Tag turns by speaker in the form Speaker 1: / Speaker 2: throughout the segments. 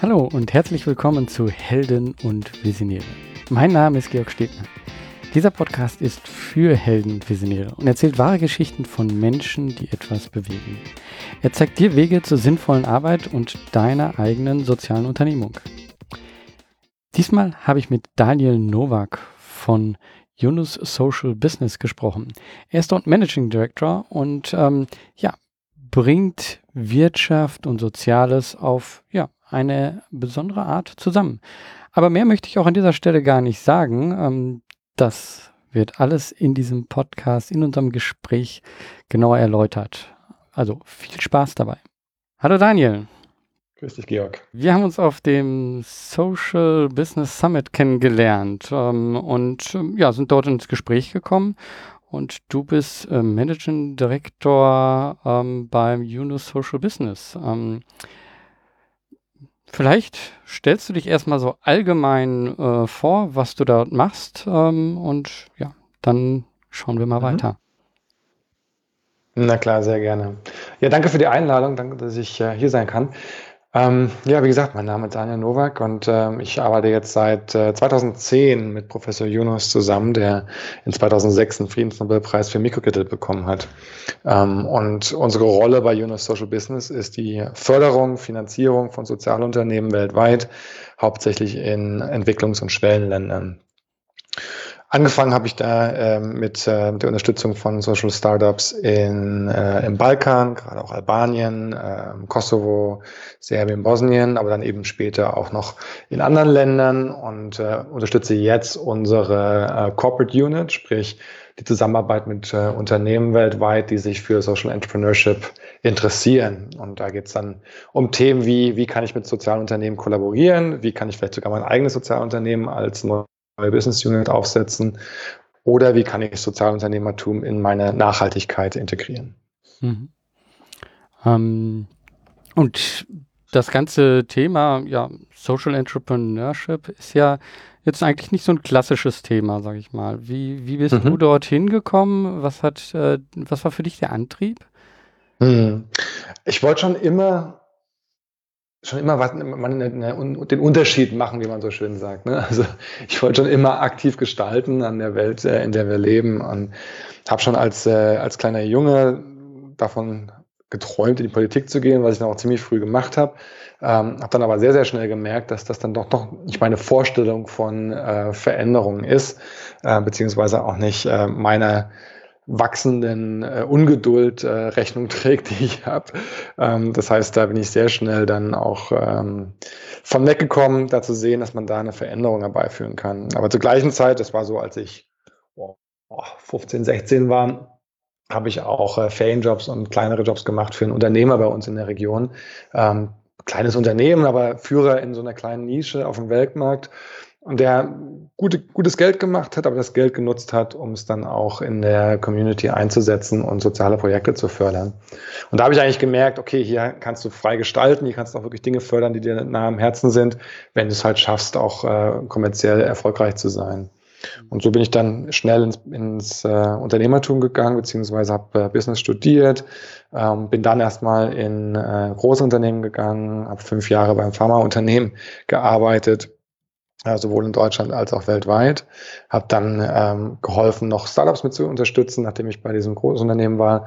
Speaker 1: Hallo und herzlich willkommen zu Helden und Visionäre. Mein Name ist Georg Stebner. Dieser Podcast ist für Helden und Visionäre und erzählt wahre Geschichten von Menschen, die etwas bewegen. Er zeigt dir Wege zur sinnvollen Arbeit und deiner eigenen sozialen Unternehmung. Diesmal habe ich mit Daniel Nowak von Yunus Social Business gesprochen. Er ist dort Managing Director und ähm, ja, bringt Wirtschaft und Soziales auf ja, eine besondere Art zusammen. Aber mehr möchte ich auch an dieser Stelle gar nicht sagen. Ähm, das wird alles in diesem Podcast, in unserem Gespräch genauer erläutert. Also viel Spaß dabei. Hallo Daniel.
Speaker 2: Grüß dich, Georg.
Speaker 1: Wir haben uns auf dem Social Business Summit kennengelernt ähm, und ähm, ja, sind dort ins Gespräch gekommen. Und du bist äh, Managing Director ähm, beim Yunus Social Business. Ähm, Vielleicht stellst du dich erstmal so allgemein äh, vor, was du dort machst ähm, und ja, dann schauen wir mal mhm. weiter.
Speaker 2: Na klar, sehr gerne. Ja, danke für die Einladung, danke, dass ich äh, hier sein kann. Ähm, ja, wie gesagt, mein Name ist Daniel Nowak und ähm, ich arbeite jetzt seit äh, 2010 mit Professor Yunus zusammen, der in 2006 einen Friedensnobelpreis für Mikrokredit bekommen hat. Ähm, und unsere Rolle bei Yunus Social Business ist die Förderung, Finanzierung von Sozialunternehmen weltweit, hauptsächlich in Entwicklungs- und Schwellenländern. Angefangen habe ich da äh, mit äh, der Unterstützung von Social Startups in, äh, im Balkan, gerade auch Albanien, äh, Kosovo, Serbien, Bosnien, aber dann eben später auch noch in anderen Ländern und äh, unterstütze jetzt unsere äh, Corporate Unit, sprich die Zusammenarbeit mit äh, Unternehmen weltweit, die sich für Social Entrepreneurship interessieren. Und da geht es dann um Themen wie, wie kann ich mit Sozialunternehmen kollaborieren, wie kann ich vielleicht sogar mein eigenes Sozialunternehmen als neue Business Unit aufsetzen oder wie kann ich Sozialunternehmertum in meine Nachhaltigkeit integrieren. Mhm.
Speaker 1: Ähm, und das ganze Thema ja, Social Entrepreneurship ist ja jetzt eigentlich nicht so ein klassisches Thema, sage ich mal. Wie, wie bist mhm. du dorthin gekommen? Was, hat, äh, was war für dich der Antrieb?
Speaker 2: Mhm. Ich wollte schon immer schon immer was, man, eine, den Unterschied machen, wie man so schön sagt. Ne? Also ich wollte schon immer aktiv gestalten an der Welt, äh, in der wir leben und habe schon als, äh, als kleiner Junge davon geträumt, in die Politik zu gehen, was ich dann auch ziemlich früh gemacht habe. Ähm, habe dann aber sehr, sehr schnell gemerkt, dass das dann doch noch nicht meine Vorstellung von äh, Veränderungen ist, äh, beziehungsweise auch nicht äh, meiner wachsenden äh, Ungeduld äh, Rechnung trägt, die ich habe. Ähm, das heißt, da bin ich sehr schnell dann auch ähm, von weggekommen, da zu sehen, dass man da eine Veränderung herbeiführen kann. Aber zur gleichen Zeit, das war so, als ich oh, 15, 16 war, habe ich auch äh, Ferienjobs und kleinere Jobs gemacht für einen Unternehmer bei uns in der Region. Ähm, kleines Unternehmen, aber Führer in so einer kleinen Nische auf dem Weltmarkt und der gute, gutes Geld gemacht hat, aber das Geld genutzt hat, um es dann auch in der Community einzusetzen und soziale Projekte zu fördern. Und da habe ich eigentlich gemerkt, okay, hier kannst du frei gestalten, hier kannst du auch wirklich Dinge fördern, die dir nahe am Herzen sind, wenn du es halt schaffst, auch äh, kommerziell erfolgreich zu sein. Und so bin ich dann schnell ins, ins äh, Unternehmertum gegangen, beziehungsweise habe äh, Business studiert, ähm, bin dann erstmal in äh, Großunternehmen gegangen, habe fünf Jahre beim Pharmaunternehmen gearbeitet sowohl in Deutschland als auch weltweit. Habe dann ähm, geholfen, noch Startups mit zu unterstützen, nachdem ich bei diesem Großunternehmen war.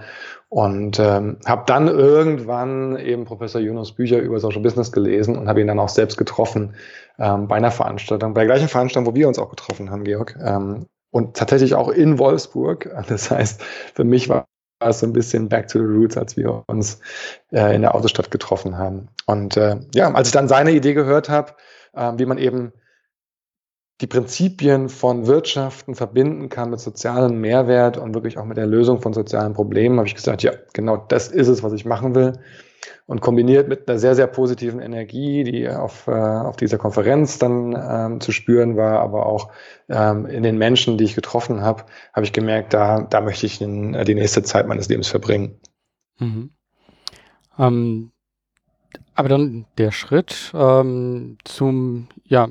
Speaker 2: Und ähm, habe dann irgendwann eben Professor Yunus Bücher über Social Business gelesen und habe ihn dann auch selbst getroffen ähm, bei einer Veranstaltung, bei der gleichen Veranstaltung, wo wir uns auch getroffen haben, Georg. Ähm, und tatsächlich auch in Wolfsburg. Das heißt, für mich war es so ein bisschen back to the roots, als wir uns äh, in der Autostadt getroffen haben. Und äh, ja, als ich dann seine Idee gehört habe, äh, wie man eben die Prinzipien von Wirtschaften verbinden kann mit sozialem Mehrwert und wirklich auch mit der Lösung von sozialen Problemen, habe ich gesagt, ja, genau das ist es, was ich machen will. Und kombiniert mit einer sehr, sehr positiven Energie, die auf, äh, auf dieser Konferenz dann ähm, zu spüren war, aber auch ähm, in den Menschen, die ich getroffen habe, habe ich gemerkt, da, da möchte ich in, äh, die nächste Zeit meines Lebens verbringen. Mhm.
Speaker 1: Ähm, aber dann der Schritt ähm, zum, ja,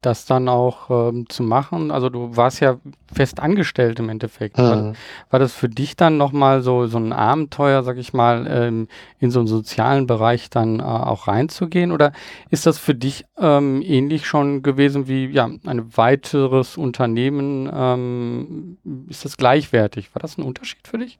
Speaker 1: das dann auch ähm, zu machen? Also du warst ja fest angestellt im Endeffekt. Mhm. War, war, das für dich dann nochmal so, so ein Abenteuer, sag ich mal, ähm, in so einen sozialen Bereich dann äh, auch reinzugehen? Oder ist das für dich ähm, ähnlich schon gewesen wie ja, ein weiteres Unternehmen? Ähm, ist das gleichwertig? War das ein Unterschied für dich?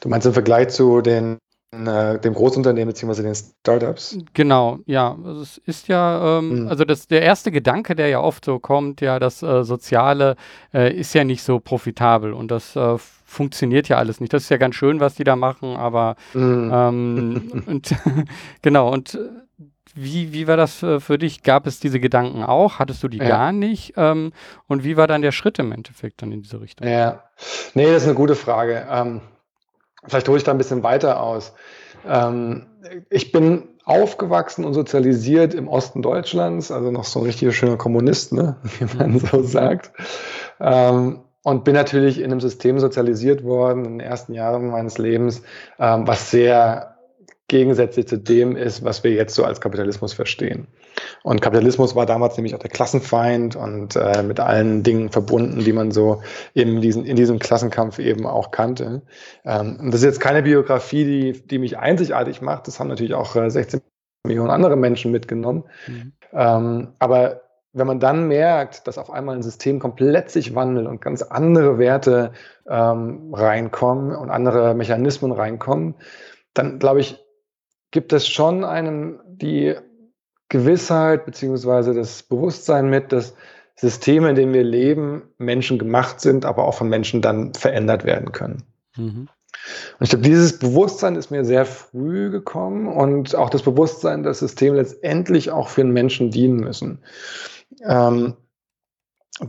Speaker 2: Du meinst im Vergleich zu den äh, dem Großunternehmen bzw. den Startups.
Speaker 1: Genau, ja. Also es ist ja, ähm, mhm. also das, der erste Gedanke, der ja oft so kommt, ja, das äh, Soziale äh, ist ja nicht so profitabel und das äh, funktioniert ja alles nicht. Das ist ja ganz schön, was die da machen, aber mhm. ähm, und, genau, und äh, wie, wie war das für, für, dich? Gab es diese Gedanken auch? Hattest du die ja. gar nicht? Ähm, und wie war dann der Schritt im Endeffekt dann in diese Richtung?
Speaker 2: Ja, nee, das ist eine gute Frage. Vielleicht hole ich da ein bisschen weiter aus. Ähm, ich bin aufgewachsen und sozialisiert im Osten Deutschlands, also noch so ein richtiger schöner Kommunist, ne? wie man so sagt. Ähm, und bin natürlich in einem System sozialisiert worden in den ersten Jahren meines Lebens, ähm, was sehr gegensätzlich zu dem ist, was wir jetzt so als Kapitalismus verstehen. Und Kapitalismus war damals nämlich auch der Klassenfeind und äh, mit allen Dingen verbunden, die man so in, diesen, in diesem Klassenkampf eben auch kannte. Ähm, und das ist jetzt keine Biografie, die, die mich einzigartig macht. Das haben natürlich auch äh, 16 Millionen andere Menschen mitgenommen. Mhm. Ähm, aber wenn man dann merkt, dass auf einmal ein System komplett sich wandelt und ganz andere Werte ähm, reinkommen und andere Mechanismen reinkommen, dann glaube ich, gibt es schon einem die Gewissheit beziehungsweise das Bewusstsein mit, dass Systeme, in denen wir leben, Menschen gemacht sind, aber auch von Menschen dann verändert werden können. Mhm. Und ich glaube, dieses Bewusstsein ist mir sehr früh gekommen und auch das Bewusstsein, dass Systeme letztendlich auch für den Menschen dienen müssen. Ähm,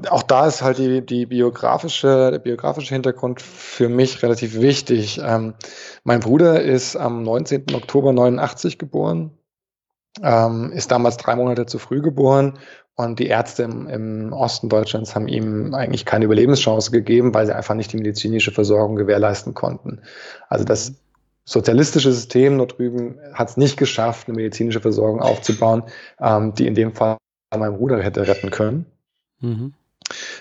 Speaker 2: auch da ist halt die, die biografische, der biografische Hintergrund für mich relativ wichtig. Ähm, mein Bruder ist am 19. Oktober 89 geboren, ähm, ist damals drei Monate zu früh geboren und die Ärzte im, im, Osten Deutschlands haben ihm eigentlich keine Überlebenschance gegeben, weil sie einfach nicht die medizinische Versorgung gewährleisten konnten. Also das sozialistische System dort drüben hat es nicht geschafft, eine medizinische Versorgung aufzubauen, ähm, die in dem Fall mein Bruder hätte retten können. Mhm.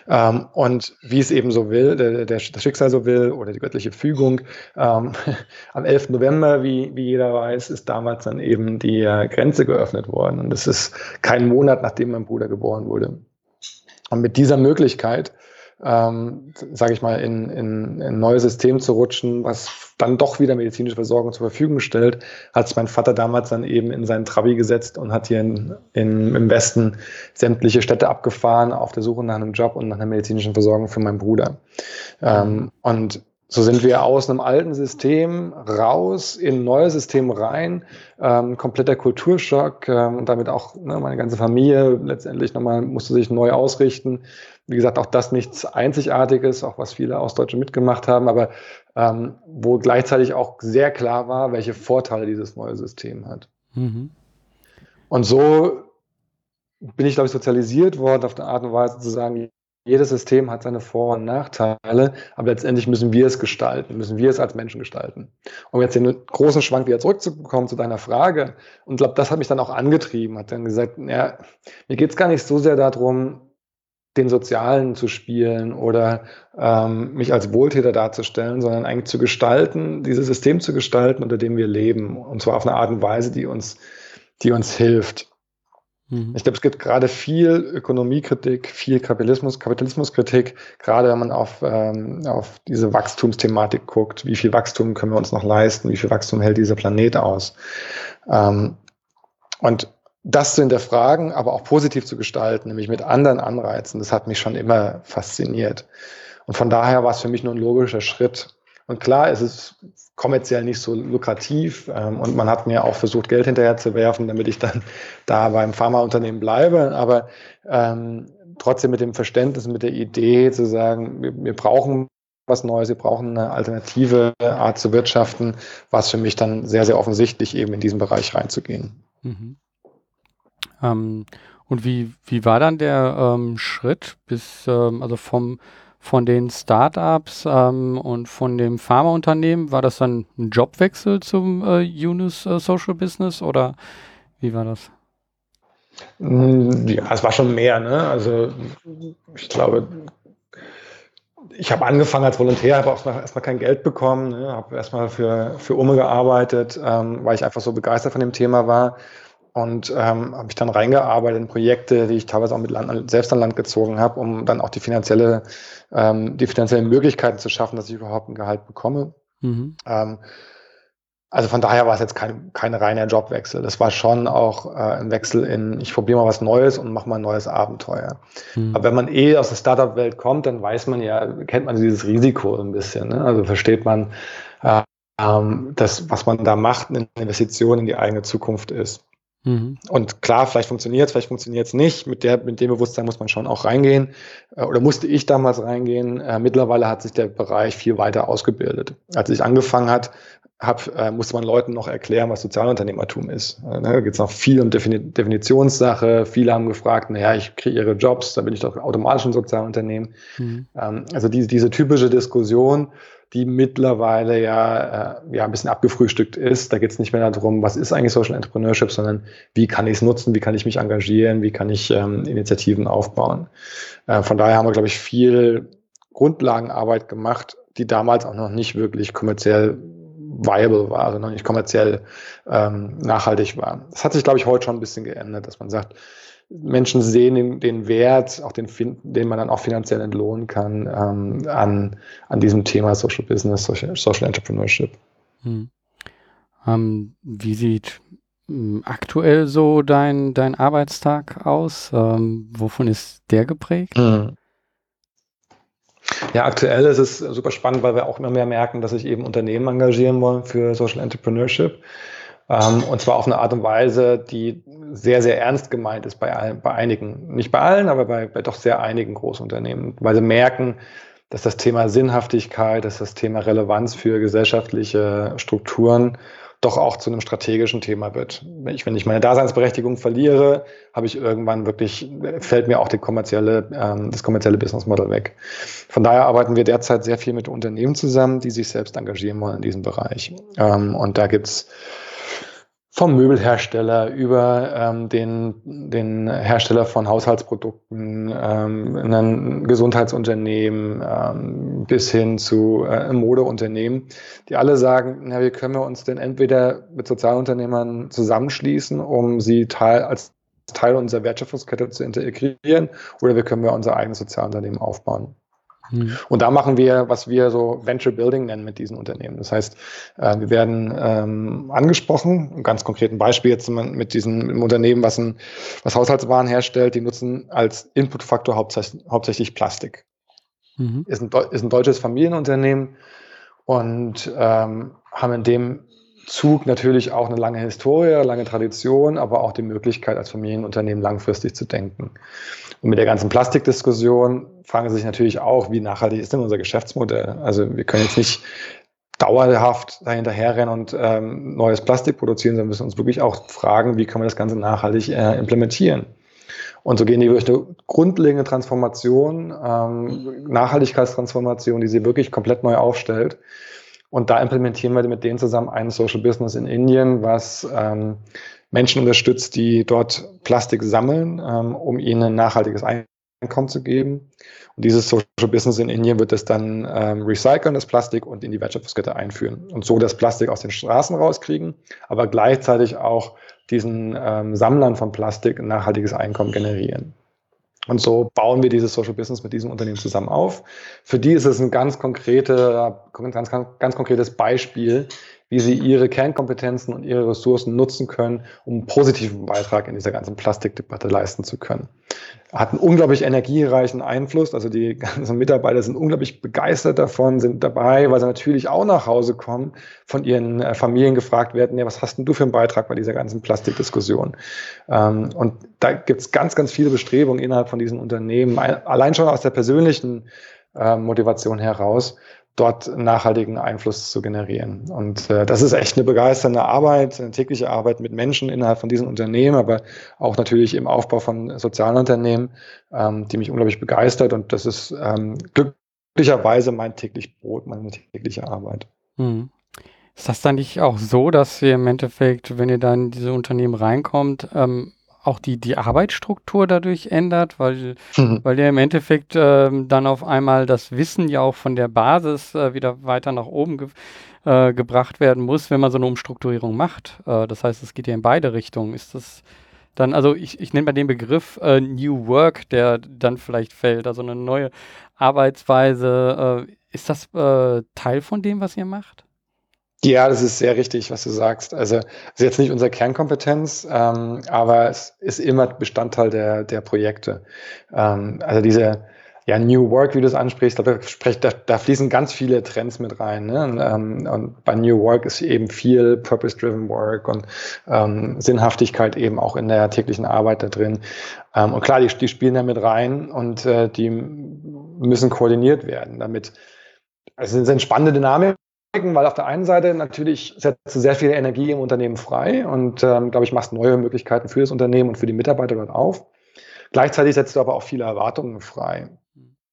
Speaker 2: Ähm, und wie es eben so will, der, der, das Schicksal so will oder die göttliche Fügung, ähm, am 11. November, wie, wie jeder weiß, ist damals dann eben die äh, Grenze geöffnet worden. Und das ist kein Monat, nachdem mein Bruder geboren wurde. Und mit dieser Möglichkeit ähm, sage ich mal, in, in, in ein neues System zu rutschen, was dann doch wieder medizinische Versorgung zur Verfügung stellt, hat mein Vater damals dann eben in seinen Trabi gesetzt und hat hier in, in, im Westen sämtliche Städte abgefahren auf der Suche nach einem Job und nach einer medizinischen Versorgung für meinen Bruder. Ähm, und so sind wir aus einem alten System raus in ein neues System rein, ähm, kompletter Kulturschock ähm, und damit auch ne, meine ganze Familie letztendlich nochmal musste sich neu ausrichten. Wie gesagt, auch das nichts Einzigartiges, auch was viele Ostdeutsche mitgemacht haben, aber ähm, wo gleichzeitig auch sehr klar war, welche Vorteile dieses neue System hat. Mhm. Und so bin ich, glaube ich, sozialisiert worden auf eine Art und Weise zu sagen, jedes System hat seine Vor- und Nachteile, aber letztendlich müssen wir es gestalten, müssen wir es als Menschen gestalten. Um jetzt den großen Schwank wieder zurückzukommen zu deiner Frage, und ich glaube, das hat mich dann auch angetrieben, hat dann gesagt, ja, mir geht es gar nicht so sehr darum, den Sozialen zu spielen oder ähm, mich als Wohltäter darzustellen, sondern eigentlich zu gestalten, dieses System zu gestalten, unter dem wir leben, und zwar auf eine Art und Weise, die uns, die uns hilft. Mhm. Ich glaube, es gibt gerade viel Ökonomiekritik, viel Kapitalismus, Kapitalismuskritik, gerade wenn man auf, ähm, auf diese Wachstumsthematik guckt. Wie viel Wachstum können wir uns noch leisten? Wie viel Wachstum hält dieser Planet aus? Ähm, und das zu hinterfragen, aber auch positiv zu gestalten, nämlich mit anderen Anreizen, das hat mich schon immer fasziniert. Und von daher war es für mich nur ein logischer Schritt. Und klar, es ist kommerziell nicht so lukrativ. Ähm, und man hat mir auch versucht, Geld hinterher zu werfen, damit ich dann da beim Pharmaunternehmen bleibe. Aber ähm, trotzdem mit dem Verständnis, mit der Idee zu sagen, wir, wir brauchen was Neues, wir brauchen eine alternative Art zu wirtschaften, was für mich dann sehr, sehr offensichtlich eben in diesen Bereich reinzugehen. Mhm.
Speaker 1: Ähm, und wie, wie war dann der ähm, Schritt bis, ähm, also vom von den Startups ähm, und von dem Pharmaunternehmen, war das dann ein Jobwechsel zum äh, Unis äh, Social Business oder wie war das?
Speaker 2: Hm, ja, es war schon mehr. Ne? Also ich glaube, ich habe angefangen als Volontär, habe auch erstmal kein Geld bekommen, ne? habe erstmal für, für Umme gearbeitet, ähm, weil ich einfach so begeistert von dem Thema war. Und ähm, habe mich dann reingearbeitet in Projekte, die ich teilweise auch mit Land, selbst an Land gezogen habe, um dann auch die finanzielle, ähm, die finanziellen Möglichkeiten zu schaffen, dass ich überhaupt ein Gehalt bekomme. Mhm. Ähm, also von daher war es jetzt kein, kein reiner Jobwechsel. Das war schon auch äh, ein Wechsel in, ich probiere mal was Neues und mache mal ein neues Abenteuer. Mhm. Aber wenn man eh aus der Startup-Welt kommt, dann weiß man ja, kennt man dieses Risiko ein bisschen. Ne? Also versteht man, äh, ähm, dass was man da macht, eine Investition in die eigene Zukunft ist. Mhm. Und klar, vielleicht funktioniert es, vielleicht funktioniert es nicht. Mit, der, mit dem Bewusstsein muss man schon auch reingehen. Äh, oder musste ich damals reingehen. Äh, mittlerweile hat sich der Bereich viel weiter ausgebildet. Als ich angefangen hat, hab, äh, musste man Leuten noch erklären, was Sozialunternehmertum ist. Äh, ne, da geht es noch viel um Defini Definitionssache. Viele haben gefragt, naja, ich kreiere Jobs, da bin ich doch automatisch ein Sozialunternehmen. Mhm. Ähm, also die, diese typische Diskussion, die mittlerweile ja, äh, ja ein bisschen abgefrühstückt ist. Da geht es nicht mehr darum, was ist eigentlich Social Entrepreneurship, sondern wie kann ich es nutzen, wie kann ich mich engagieren, wie kann ich ähm, Initiativen aufbauen. Äh, von daher haben wir, glaube ich, viel Grundlagenarbeit gemacht, die damals auch noch nicht wirklich kommerziell viable war, also noch nicht kommerziell ähm, nachhaltig war. Das hat sich, glaube ich, heute schon ein bisschen geändert, dass man sagt, Menschen sehen den, den Wert, auch den, den man dann auch finanziell entlohnen kann, ähm, an, an diesem Thema Social Business, Social, Social Entrepreneurship. Hm.
Speaker 1: Ähm, wie sieht hm, aktuell so dein, dein Arbeitstag aus? Ähm, wovon ist der geprägt? Hm.
Speaker 2: Ja, aktuell ist es super spannend, weil wir auch immer mehr merken, dass sich eben Unternehmen engagieren wollen für Social Entrepreneurship. Ähm, und zwar auf eine Art und Weise, die sehr, sehr ernst gemeint ist bei, allen, bei einigen. Nicht bei allen, aber bei, bei doch sehr einigen Großunternehmen, weil sie merken, dass das Thema Sinnhaftigkeit, dass das Thema Relevanz für gesellschaftliche Strukturen doch auch zu einem strategischen Thema wird. Wenn ich, wenn ich meine Daseinsberechtigung verliere, habe ich irgendwann wirklich, fällt mir auch die kommerzielle, ähm, das kommerzielle Businessmodell weg. Von daher arbeiten wir derzeit sehr viel mit Unternehmen zusammen, die sich selbst engagieren wollen in diesem Bereich. Ähm, und da gibt's vom Möbelhersteller über ähm, den, den Hersteller von Haushaltsprodukten, ähm, ein Gesundheitsunternehmen ähm, bis hin zu äh, Modeunternehmen, die alle sagen, na, wie können wir uns denn entweder mit Sozialunternehmern zusammenschließen, um sie Teil, als Teil unserer Wertschöpfungskette zu integrieren, oder wir können wir unser eigenes Sozialunternehmen aufbauen. Mhm. Und da machen wir, was wir so Venture Building nennen mit diesen Unternehmen. Das heißt, äh, wir werden ähm, angesprochen, ein ganz konkreten Beispiel jetzt mit diesem Unternehmen, was, ein, was Haushaltswaren herstellt, die nutzen als Inputfaktor hauptsächlich, hauptsächlich Plastik. Mhm. Ist, ein, ist ein deutsches Familienunternehmen und ähm, haben in dem Zug natürlich auch eine lange Historie, lange Tradition, aber auch die Möglichkeit, als Familienunternehmen langfristig zu denken. Und mit der ganzen Plastikdiskussion fragen Sie sich natürlich auch, wie nachhaltig ist denn unser Geschäftsmodell? Also wir können jetzt nicht dauerhaft dahinterherrennen und ähm, neues Plastik produzieren, sondern müssen uns wirklich auch fragen, wie kann man das Ganze nachhaltig äh, implementieren. Und so gehen die durch eine grundlegende Transformation, ähm, Nachhaltigkeitstransformation, die sie wirklich komplett neu aufstellt. Und da implementieren wir mit denen zusammen ein Social Business in Indien, was ähm, Menschen unterstützt, die dort Plastik sammeln, ähm, um ihnen ein nachhaltiges Einkommen zu geben. Und dieses Social Business in Indien wird es dann ähm, recyceln, das Plastik, und in die Wertschöpfungskette einführen. Und so das Plastik aus den Straßen rauskriegen, aber gleichzeitig auch diesen ähm, Sammlern von Plastik ein nachhaltiges Einkommen generieren. Und so bauen wir dieses Social Business mit diesem Unternehmen zusammen auf. Für die ist es ein ganz, konkrete, ganz, ganz konkretes Beispiel, wie sie ihre Kernkompetenzen und ihre Ressourcen nutzen können, um einen positiven Beitrag in dieser ganzen Plastikdebatte leisten zu können. Hat einen unglaublich energiereichen Einfluss. Also die ganzen Mitarbeiter sind unglaublich begeistert davon, sind dabei, weil sie natürlich auch nach Hause kommen, von ihren äh, Familien gefragt werden, ja, was hast denn du für einen Beitrag bei dieser ganzen Plastikdiskussion? Ähm, und da gibt es ganz, ganz viele Bestrebungen innerhalb von diesen Unternehmen, allein schon aus der persönlichen äh, Motivation heraus, dort nachhaltigen Einfluss zu generieren. Und äh, das ist echt eine begeisternde Arbeit, eine tägliche Arbeit mit Menschen innerhalb von diesen Unternehmen, aber auch natürlich im Aufbau von sozialen Unternehmen, ähm, die mich unglaublich begeistert. Und das ist ähm, glücklicherweise mein täglich Brot, meine tägliche Arbeit. Hm.
Speaker 1: Ist das dann nicht auch so, dass ihr im Endeffekt, wenn ihr dann in diese Unternehmen reinkommt, ähm, auch die, die Arbeitsstruktur dadurch ändert, weil, mhm. weil ja im Endeffekt ähm, dann auf einmal das Wissen ja auch von der Basis äh, wieder weiter nach oben ge äh, gebracht werden muss, wenn man so eine Umstrukturierung macht. Äh, das heißt, es geht ja in beide Richtungen. Ist das dann, also ich, ich nenne mal den Begriff äh, New Work, der dann vielleicht fällt, also eine neue Arbeitsweise. Äh, ist das äh, Teil von dem, was ihr macht?
Speaker 2: Ja, das ist sehr richtig, was du sagst. Also es ist jetzt nicht unsere Kernkompetenz, ähm, aber es ist immer Bestandteil der, der Projekte. Ähm, also diese ja, New Work, wie du es ansprichst, da, da, da fließen ganz viele Trends mit rein. Ne? Und, ähm, und bei New Work ist eben viel Purpose-Driven Work und ähm, Sinnhaftigkeit eben auch in der täglichen Arbeit da drin. Ähm, und klar, die, die spielen da mit rein und äh, die müssen koordiniert werden, damit also es sind spannende Dynamiken weil auf der einen Seite natürlich setzt du sehr viel Energie im Unternehmen frei und, ähm, glaube ich, machst neue Möglichkeiten für das Unternehmen und für die Mitarbeiter dort auf. Gleichzeitig setzt du aber auch viele Erwartungen frei.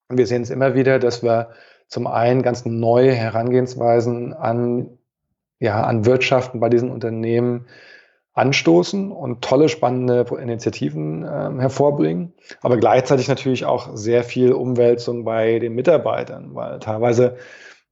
Speaker 2: Und wir sehen es immer wieder, dass wir zum einen ganz neue Herangehensweisen an, ja, an Wirtschaften bei diesen Unternehmen anstoßen und tolle, spannende Initiativen äh, hervorbringen, aber gleichzeitig natürlich auch sehr viel Umwälzung bei den Mitarbeitern, weil teilweise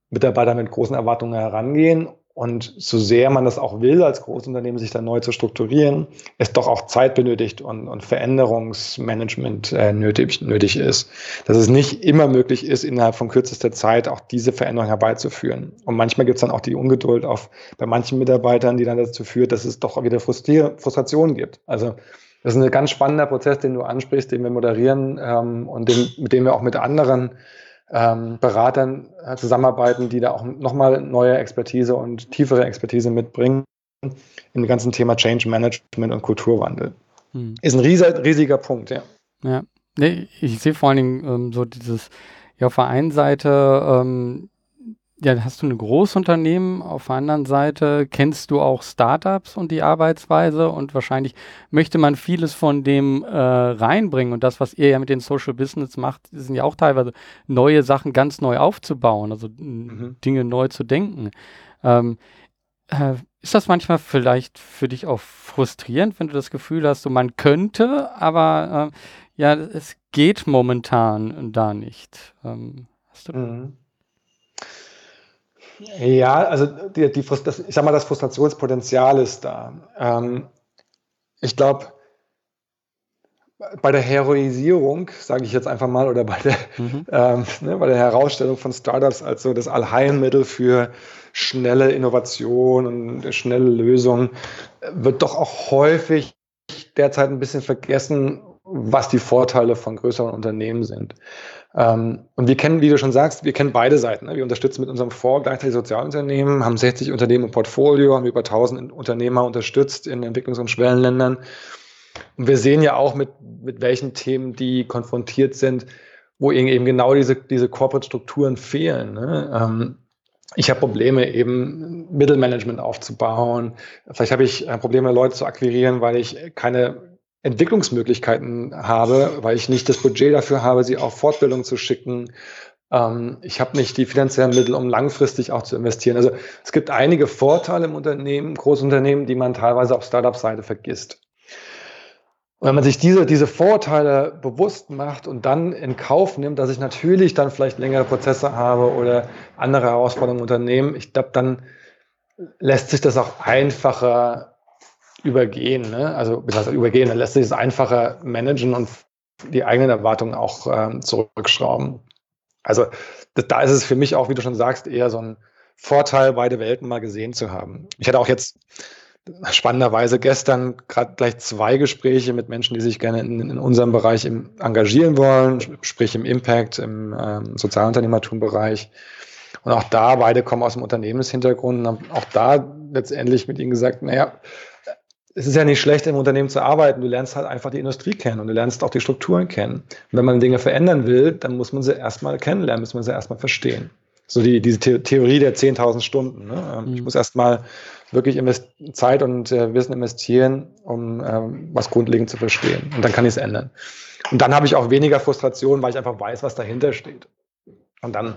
Speaker 2: Mitarbeiter mit großen Erwartungen herangehen. Und so sehr man das auch will, als Großunternehmen sich da neu zu strukturieren, es doch auch Zeit benötigt und, und Veränderungsmanagement äh, nötig, nötig ist. Dass es nicht immer möglich ist, innerhalb von kürzester Zeit auch diese Veränderung herbeizuführen. Und manchmal gibt es dann auch die Ungeduld auf, bei manchen Mitarbeitern, die dann dazu führt, dass es doch wieder Frustrier Frustration gibt. Also das ist ein ganz spannender Prozess, den du ansprichst, den wir moderieren ähm, und den, mit dem wir auch mit anderen ähm, Beratern äh, zusammenarbeiten, die da auch nochmal neue Expertise und tiefere Expertise mitbringen im ganzen Thema Change Management und Kulturwandel. Hm. Ist ein riesiger, riesiger Punkt, ja.
Speaker 1: Ja, nee, ich sehe vor allen Dingen ähm, so dieses, ja, auf der einen Seite ähm, ja, hast du ein Großunternehmen, auf der anderen Seite kennst du auch Startups und die Arbeitsweise und wahrscheinlich möchte man vieles von dem äh, reinbringen und das, was ihr ja mit den Social Business macht, sind ja auch teilweise neue Sachen ganz neu aufzubauen, also mhm. Dinge neu zu denken. Ähm, äh, ist das manchmal vielleicht für dich auch frustrierend, wenn du das Gefühl hast, so man könnte, aber äh, ja, es geht momentan da nicht. Ähm, hast du mhm.
Speaker 2: Ja, also die, die, das, ich sag mal, das Frustrationspotenzial ist da. Ähm, ich glaube, bei der Heroisierung, sage ich jetzt einfach mal, oder bei der, mhm. ähm, ne, bei der Herausstellung von Startups als so das Allheilmittel für schnelle Innovation und schnelle Lösungen, wird doch auch häufig derzeit ein bisschen vergessen, was die Vorteile von größeren Unternehmen sind. Ähm, und wir kennen, wie du schon sagst, wir kennen beide Seiten. Ne? Wir unterstützen mit unserem Fonds gleichzeitig Sozialunternehmen, haben 60 Unternehmen im Portfolio, haben über 1000 Unternehmer unterstützt in Entwicklungs- und Schwellenländern. Und wir sehen ja auch, mit, mit welchen Themen die konfrontiert sind, wo eben genau diese, diese Corporate-Strukturen fehlen. Ne? Ähm, ich habe Probleme, eben Mittelmanagement aufzubauen. Vielleicht habe ich äh, Probleme, Leute zu akquirieren, weil ich keine Entwicklungsmöglichkeiten habe, weil ich nicht das Budget dafür habe, sie auf Fortbildung zu schicken. Ähm, ich habe nicht die finanziellen Mittel, um langfristig auch zu investieren. Also es gibt einige Vorteile im Unternehmen, Großunternehmen, die man teilweise auf Startup-Seite vergisst. Und wenn man sich diese, diese Vorteile bewusst macht und dann in Kauf nimmt, dass ich natürlich dann vielleicht längere Prozesse habe oder andere Herausforderungen im Unternehmen, ich glaube, dann lässt sich das auch einfacher übergehen. Ne? Also übergehen, dann lässt sich es einfacher managen und die eigenen Erwartungen auch ähm, zurückschrauben. Also das, da ist es für mich auch, wie du schon sagst, eher so ein Vorteil, beide Welten mal gesehen zu haben. Ich hatte auch jetzt spannenderweise gestern gerade gleich zwei Gespräche mit Menschen, die sich gerne in, in unserem Bereich im, engagieren wollen, sprich im Impact, im ähm, Sozialunternehmertum-Bereich. Und auch da, beide kommen aus dem Unternehmenshintergrund und haben auch da letztendlich mit ihnen gesagt, naja, es ist ja nicht schlecht, im Unternehmen zu arbeiten. Du lernst halt einfach die Industrie kennen und du lernst auch die Strukturen kennen. Und wenn man Dinge verändern will, dann muss man sie erstmal kennenlernen, muss man sie erstmal verstehen. So die, diese The Theorie der 10.000 Stunden. Ne? Ähm, mhm. Ich muss erstmal wirklich Zeit und äh, Wissen investieren, um ähm, was grundlegend zu verstehen. Und dann kann ich es ändern. Und dann habe ich auch weniger Frustration, weil ich einfach weiß, was dahinter steht. Und dann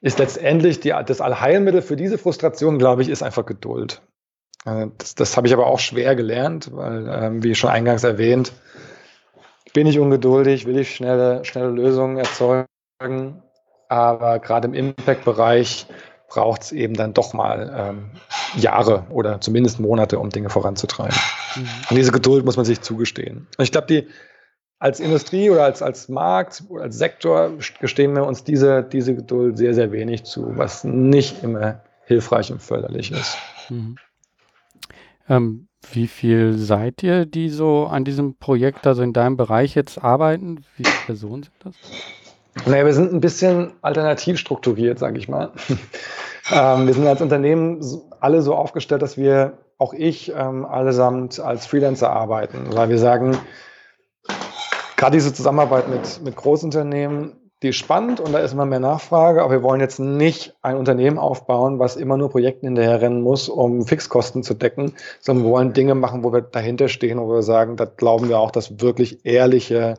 Speaker 2: ist letztendlich die, das Allheilmittel für diese Frustration, glaube ich, ist einfach Geduld. Äh, das, das habe ich aber auch schwer gelernt, weil, ähm, wie schon eingangs erwähnt, bin ich ungeduldig, will ich schnelle, schnelle Lösungen erzeugen. Aber gerade im Impact-Bereich braucht es eben dann doch mal ähm, Jahre oder zumindest Monate, um Dinge voranzutreiben. Mhm. Und diese Geduld muss man sich zugestehen. Und ich glaube, die als Industrie oder als, als Markt oder als Sektor gestehen wir uns diese, diese Geduld sehr, sehr wenig zu, was nicht immer hilfreich und förderlich ist. Mhm.
Speaker 1: Ähm, wie viel seid ihr, die so an diesem Projekt, also in deinem Bereich jetzt arbeiten? Wie viele Personen sind das?
Speaker 2: Naja, wir sind ein bisschen alternativ strukturiert, sage ich mal. ähm, wir sind als Unternehmen alle so aufgestellt, dass wir, auch ich, ähm, allesamt als Freelancer arbeiten, weil wir sagen, gerade diese Zusammenarbeit mit, mit Großunternehmen, die ist spannend und da ist immer mehr Nachfrage, aber wir wollen jetzt nicht ein Unternehmen aufbauen, was immer nur Projekten hinterherrennen muss, um Fixkosten zu decken, sondern wir wollen Dinge machen, wo wir dahinter stehen, wo wir sagen, da glauben wir auch, dass wirklich ehrliche,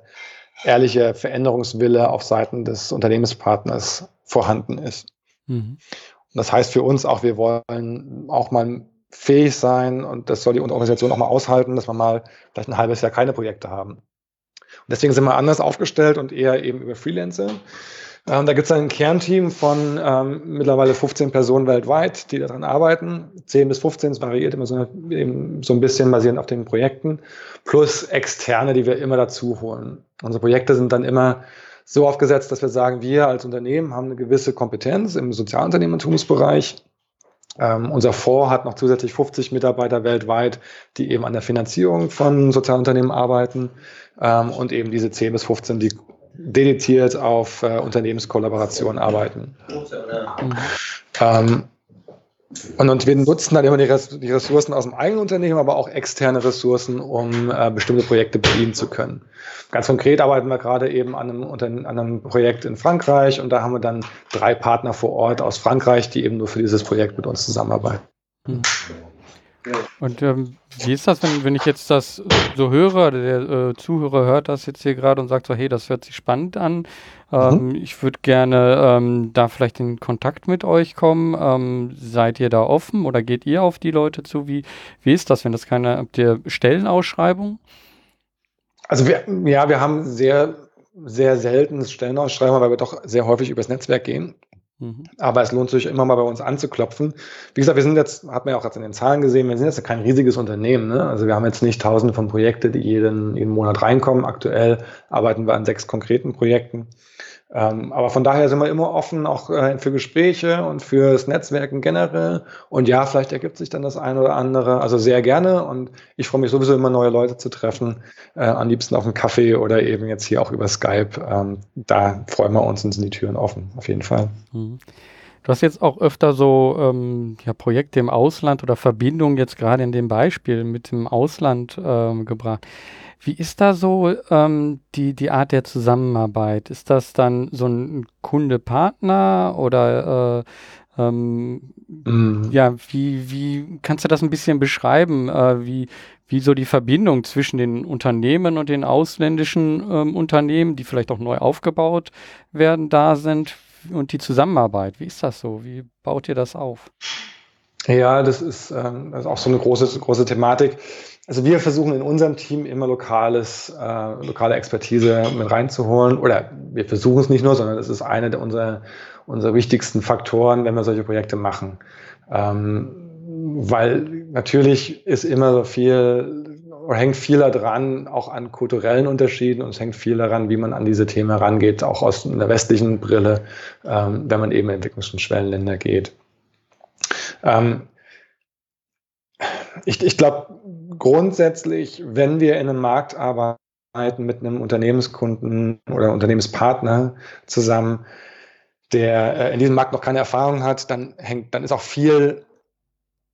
Speaker 2: ehrliche Veränderungswille auf Seiten des Unternehmenspartners vorhanden ist. Mhm. Und das heißt für uns auch, wir wollen auch mal fähig sein und das soll die Organisation auch mal aushalten, dass wir mal vielleicht ein halbes Jahr keine Projekte haben. Deswegen sind wir anders aufgestellt und eher eben über Freelancer. Ähm, da gibt es ein Kernteam von ähm, mittlerweile 15 Personen weltweit, die daran arbeiten. 10 bis 15, es variiert immer so, eben so ein bisschen basierend auf den Projekten. Plus externe, die wir immer dazu holen. Unsere Projekte sind dann immer so aufgesetzt, dass wir sagen, wir als Unternehmen haben eine gewisse Kompetenz im Sozialunternehmertumsbereich ähm, unser Fonds hat noch zusätzlich 50 Mitarbeiter weltweit, die eben an der Finanzierung von Sozialunternehmen arbeiten ähm, und eben diese 10 bis 15, die dediziert auf äh, Unternehmenskollaboration arbeiten. Mhm. Ähm, und, und wir nutzen dann immer die, die, Ressourcen aus dem eigenen Unternehmen, aber auch externe Ressourcen, um äh, bestimmte Projekte bedienen zu können. Ganz konkret arbeiten wir gerade eben an einem, an einem Projekt in Frankreich und da haben wir dann drei Partner vor Ort aus Frankreich, die eben nur für dieses Projekt mit uns zusammenarbeiten. Hm.
Speaker 1: Und ähm, wie ist das, wenn, wenn ich jetzt das so höre, der äh, Zuhörer hört das jetzt hier gerade und sagt so, hey, das hört sich spannend an, ähm, mhm. ich würde gerne ähm, da vielleicht in Kontakt mit euch kommen. Ähm, seid ihr da offen oder geht ihr auf die Leute zu? Wie, wie ist das, wenn das keine, habt ihr Stellenausschreibung?
Speaker 2: Also wir, ja, wir haben sehr, sehr selten Stellenausschreibungen, weil wir doch sehr häufig übers Netzwerk gehen. Mhm. Aber es lohnt sich immer mal bei uns anzuklopfen. Wie gesagt, wir sind jetzt, hat man ja auch jetzt in den Zahlen gesehen, wir sind jetzt kein riesiges Unternehmen. Ne? Also wir haben jetzt nicht tausende von Projekten, die jeden, jeden Monat reinkommen. Aktuell arbeiten wir an sechs konkreten Projekten. Ähm, aber von daher sind wir immer offen, auch äh, für Gespräche und fürs Netzwerken generell. Und ja, vielleicht ergibt sich dann das eine oder andere. Also sehr gerne. Und ich freue mich sowieso immer, neue Leute zu treffen. Äh, am liebsten auf einem Kaffee oder eben jetzt hier auch über Skype. Ähm, da freuen wir uns und sind die Türen offen, auf jeden Fall. Mhm.
Speaker 1: Du hast jetzt auch öfter so ähm, ja, Projekte im Ausland oder Verbindungen jetzt gerade in dem Beispiel mit dem Ausland ähm, gebracht. Wie ist da so ähm, die, die Art der Zusammenarbeit? Ist das dann so ein Kunde-Partner oder äh, ähm, mm. ja, wie, wie kannst du das ein bisschen beschreiben, äh, wie, wie so die Verbindung zwischen den Unternehmen und den ausländischen ähm, Unternehmen, die vielleicht auch neu aufgebaut werden, da sind und die Zusammenarbeit? Wie ist das so? Wie baut ihr das auf?
Speaker 2: Ja, das ist, ähm, das ist auch so eine große, große Thematik. Also wir versuchen in unserem Team immer lokales, äh, lokale Expertise mit reinzuholen. Oder wir versuchen es nicht nur, sondern es ist einer der unserer, unserer wichtigsten Faktoren, wenn wir solche Projekte machen. Ähm, weil natürlich ist immer so viel hängt viel daran, auch an kulturellen Unterschieden und es hängt viel daran, wie man an diese Themen herangeht, auch aus einer westlichen Brille, ähm, wenn man eben in Entwicklungs- Schwellenländer geht. Ähm, ich ich glaube, grundsätzlich, wenn wir in einem Markt arbeiten mit einem Unternehmenskunden oder Unternehmenspartner zusammen, der äh, in diesem Markt noch keine Erfahrung hat, dann hängt, dann ist auch viel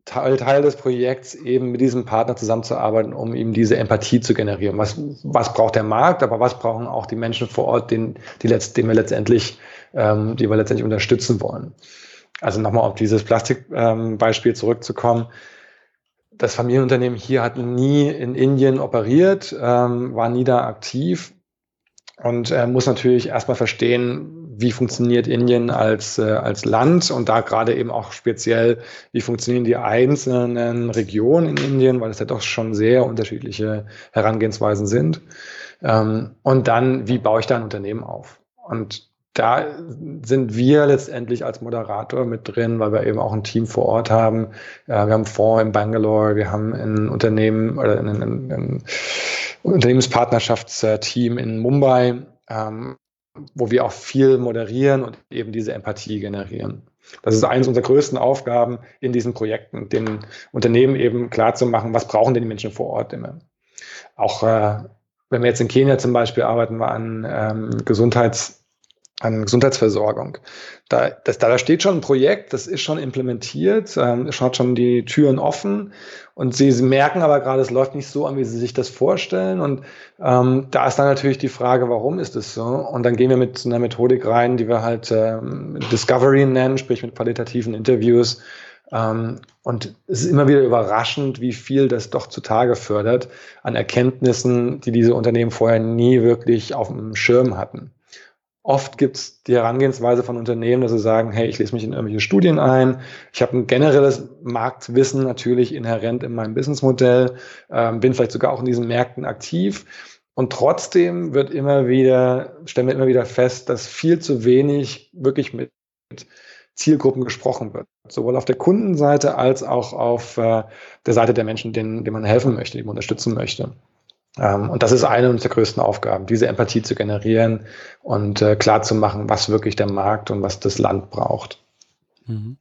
Speaker 2: Teil, Teil des Projekts eben mit diesem Partner zusammenzuarbeiten, um ihm diese Empathie zu generieren. Was, was braucht der Markt, aber was brauchen auch die Menschen vor Ort, den, die, letzt, den wir letztendlich, ähm, die wir letztendlich unterstützen wollen. Also nochmal auf dieses Plastikbeispiel ähm, zurückzukommen das Familienunternehmen hier hat nie in Indien operiert, ähm, war nie da aktiv und äh, muss natürlich erstmal verstehen, wie funktioniert Indien als, äh, als Land und da gerade eben auch speziell, wie funktionieren die einzelnen Regionen in Indien, weil es ja doch schon sehr unterschiedliche Herangehensweisen sind. Ähm, und dann, wie baue ich da ein Unternehmen auf? Und da sind wir letztendlich als Moderator mit drin, weil wir eben auch ein Team vor Ort haben. wir haben Fonds in Bangalore, wir haben ein Unternehmen oder ein, ein, ein Unternehmenspartnerschaftsteam in Mumbai, ähm, wo wir auch viel moderieren und eben diese Empathie generieren. Das ist eines unserer größten Aufgaben in diesen Projekten, den Unternehmen eben klarzumachen, was brauchen denn die Menschen vor Ort immer. Auch äh, wenn wir jetzt in Kenia zum Beispiel arbeiten wir an ähm, Gesundheits- an Gesundheitsversorgung. Da, das, da steht schon ein Projekt, das ist schon implementiert, ähm, schaut schon die Türen offen und sie, sie merken aber gerade, es läuft nicht so an, wie sie sich das vorstellen. Und ähm, da ist dann natürlich die Frage, warum ist es so? Und dann gehen wir mit einer Methodik rein, die wir halt ähm, Discovery nennen, sprich mit qualitativen Interviews. Ähm, und es ist immer wieder überraschend, wie viel das doch zutage fördert an Erkenntnissen, die diese Unternehmen vorher nie wirklich auf dem Schirm hatten. Oft gibt es die Herangehensweise von Unternehmen, dass sie sagen, hey, ich lese mich in irgendwelche Studien ein, ich habe ein generelles Marktwissen natürlich inhärent in meinem Businessmodell, ähm, bin vielleicht sogar auch in diesen Märkten aktiv. Und trotzdem wird immer wieder, stellen wir immer wieder fest, dass viel zu wenig wirklich mit Zielgruppen gesprochen wird. Sowohl auf der Kundenseite als auch auf äh, der Seite der Menschen, denen, denen man helfen möchte, die man unterstützen möchte. Ähm, und das ist eine unserer größten Aufgaben, diese Empathie zu generieren und äh, klar zu machen, was wirklich der Markt und was das Land braucht.
Speaker 1: Mhm.